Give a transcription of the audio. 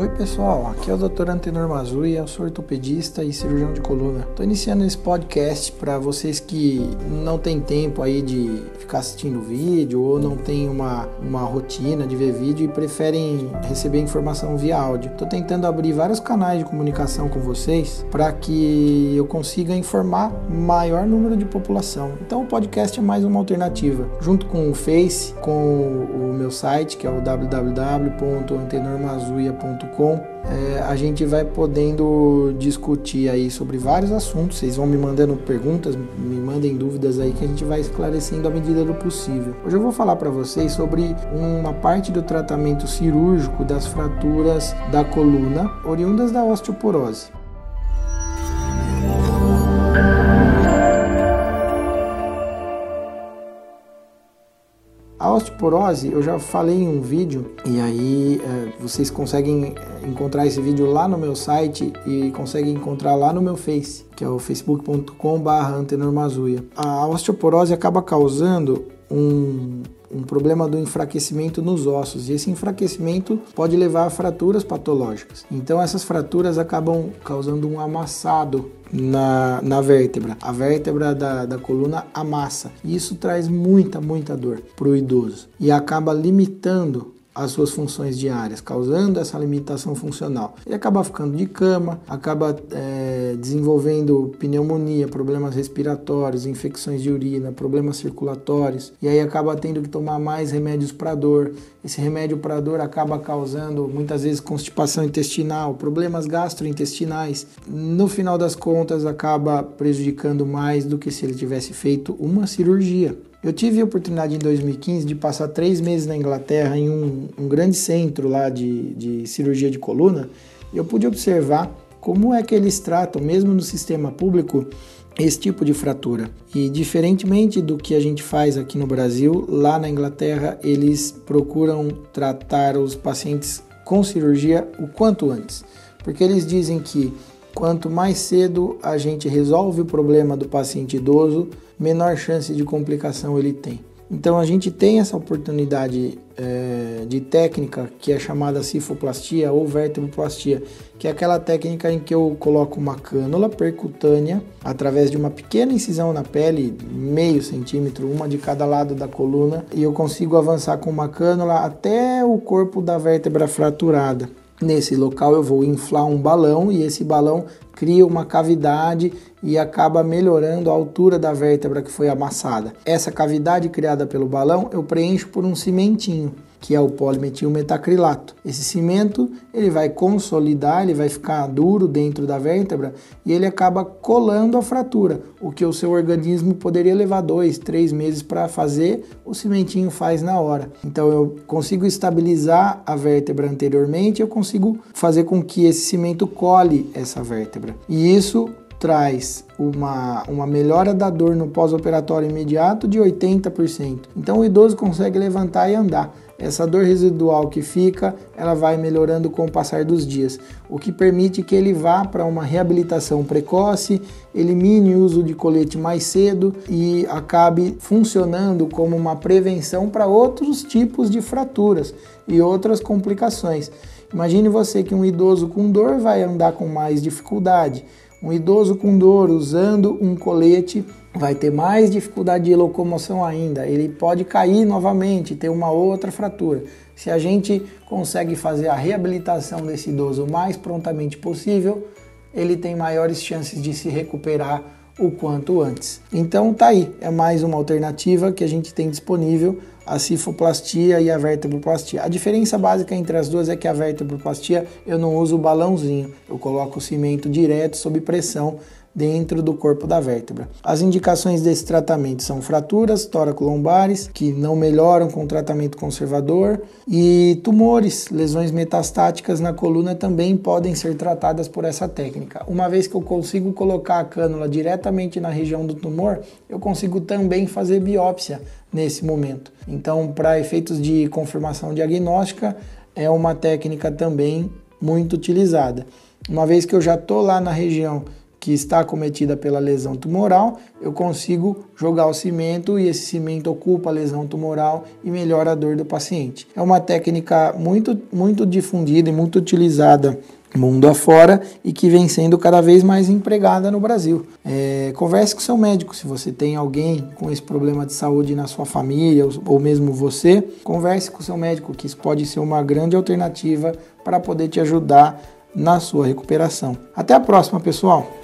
Oi pessoal, aqui é o Dr. Antenor Mazui, eu sou ortopedista e cirurgião de coluna. Estou iniciando esse podcast para vocês que não têm tempo aí de ficar assistindo vídeo ou não tem uma, uma rotina de ver vídeo e preferem receber informação via áudio. Estou tentando abrir vários canais de comunicação com vocês para que eu consiga informar maior número de população. Então o podcast é mais uma alternativa, junto com o Face, com o meu site que é o www.antenormazuia.com é, a gente vai podendo discutir aí sobre vários assuntos. Vocês vão me mandando perguntas, me mandem dúvidas aí que a gente vai esclarecendo à medida do possível. Hoje eu vou falar para vocês sobre uma parte do tratamento cirúrgico das fraturas da coluna oriundas da osteoporose. Osteoporose, eu já falei em um vídeo e aí é, vocês conseguem é, encontrar esse vídeo lá no meu site e conseguem encontrar lá no meu Face, que é o facebook.com/antenormazuia. A osteoporose acaba causando um, um problema do enfraquecimento nos ossos e esse enfraquecimento pode levar a fraturas patológicas. Então essas fraturas acabam causando um amassado na, na vértebra. A vértebra da, da coluna amassa. E isso traz muita, muita dor para o idoso e acaba limitando as suas funções diárias, causando essa limitação funcional. Ele acaba ficando de cama, acaba é, desenvolvendo pneumonia, problemas respiratórios, infecções de urina, problemas circulatórios, e aí acaba tendo que tomar mais remédios para dor. Esse remédio para dor acaba causando muitas vezes constipação intestinal, problemas gastrointestinais. No final das contas, acaba prejudicando mais do que se ele tivesse feito uma cirurgia. Eu tive a oportunidade em 2015 de passar três meses na Inglaterra em um, um grande centro lá de, de cirurgia de coluna e eu pude observar como é que eles tratam, mesmo no sistema público, esse tipo de fratura. E diferentemente do que a gente faz aqui no Brasil, lá na Inglaterra eles procuram tratar os pacientes com cirurgia o quanto antes, porque eles dizem que Quanto mais cedo a gente resolve o problema do paciente idoso, menor chance de complicação ele tem. Então a gente tem essa oportunidade é, de técnica que é chamada cifoplastia ou vertebroplastia, que é aquela técnica em que eu coloco uma cânula percutânea através de uma pequena incisão na pele, meio centímetro, uma de cada lado da coluna, e eu consigo avançar com uma cânula até o corpo da vértebra fraturada. Nesse local eu vou inflar um balão e esse balão cria uma cavidade e acaba melhorando a altura da vértebra que foi amassada. Essa cavidade criada pelo balão eu preencho por um cimentinho que é o polimetilmetacrilato. Esse cimento ele vai consolidar, ele vai ficar duro dentro da vértebra e ele acaba colando a fratura. O que o seu organismo poderia levar dois, três meses para fazer, o cimentinho faz na hora. Então eu consigo estabilizar a vértebra anteriormente, eu consigo fazer com que esse cimento cole essa vértebra. E isso traz uma, uma melhora da dor no pós-operatório imediato de 80%. Então o idoso consegue levantar e andar. Essa dor residual que fica, ela vai melhorando com o passar dos dias, o que permite que ele vá para uma reabilitação precoce, elimine o uso de colete mais cedo e acabe funcionando como uma prevenção para outros tipos de fraturas e outras complicações. Imagine você que um idoso com dor vai andar com mais dificuldade. Um idoso com dor usando um colete vai ter mais dificuldade de locomoção ainda, ele pode cair novamente, ter uma outra fratura. Se a gente consegue fazer a reabilitação desse idoso o mais prontamente possível, ele tem maiores chances de se recuperar o quanto antes. Então tá aí, é mais uma alternativa que a gente tem disponível, a cifoplastia e a vertebroplastia. A diferença básica entre as duas é que a vertebroplastia eu não uso o balãozinho, eu coloco o cimento direto sob pressão dentro do corpo da vértebra. As indicações desse tratamento são fraturas tóraco-lombares, que não melhoram com tratamento conservador, e tumores, lesões metastáticas na coluna também podem ser tratadas por essa técnica. Uma vez que eu consigo colocar a cânula diretamente na região do tumor, eu consigo também fazer biópsia nesse momento. Então, para efeitos de confirmação diagnóstica, é uma técnica também muito utilizada. Uma vez que eu já estou lá na região que está acometida pela lesão tumoral, eu consigo jogar o cimento e esse cimento ocupa a lesão tumoral e melhora a dor do paciente. É uma técnica muito, muito difundida e muito utilizada mundo afora e que vem sendo cada vez mais empregada no Brasil. É, converse com seu médico se você tem alguém com esse problema de saúde na sua família ou, ou mesmo você. Converse com seu médico, que isso pode ser uma grande alternativa para poder te ajudar na sua recuperação. Até a próxima, pessoal!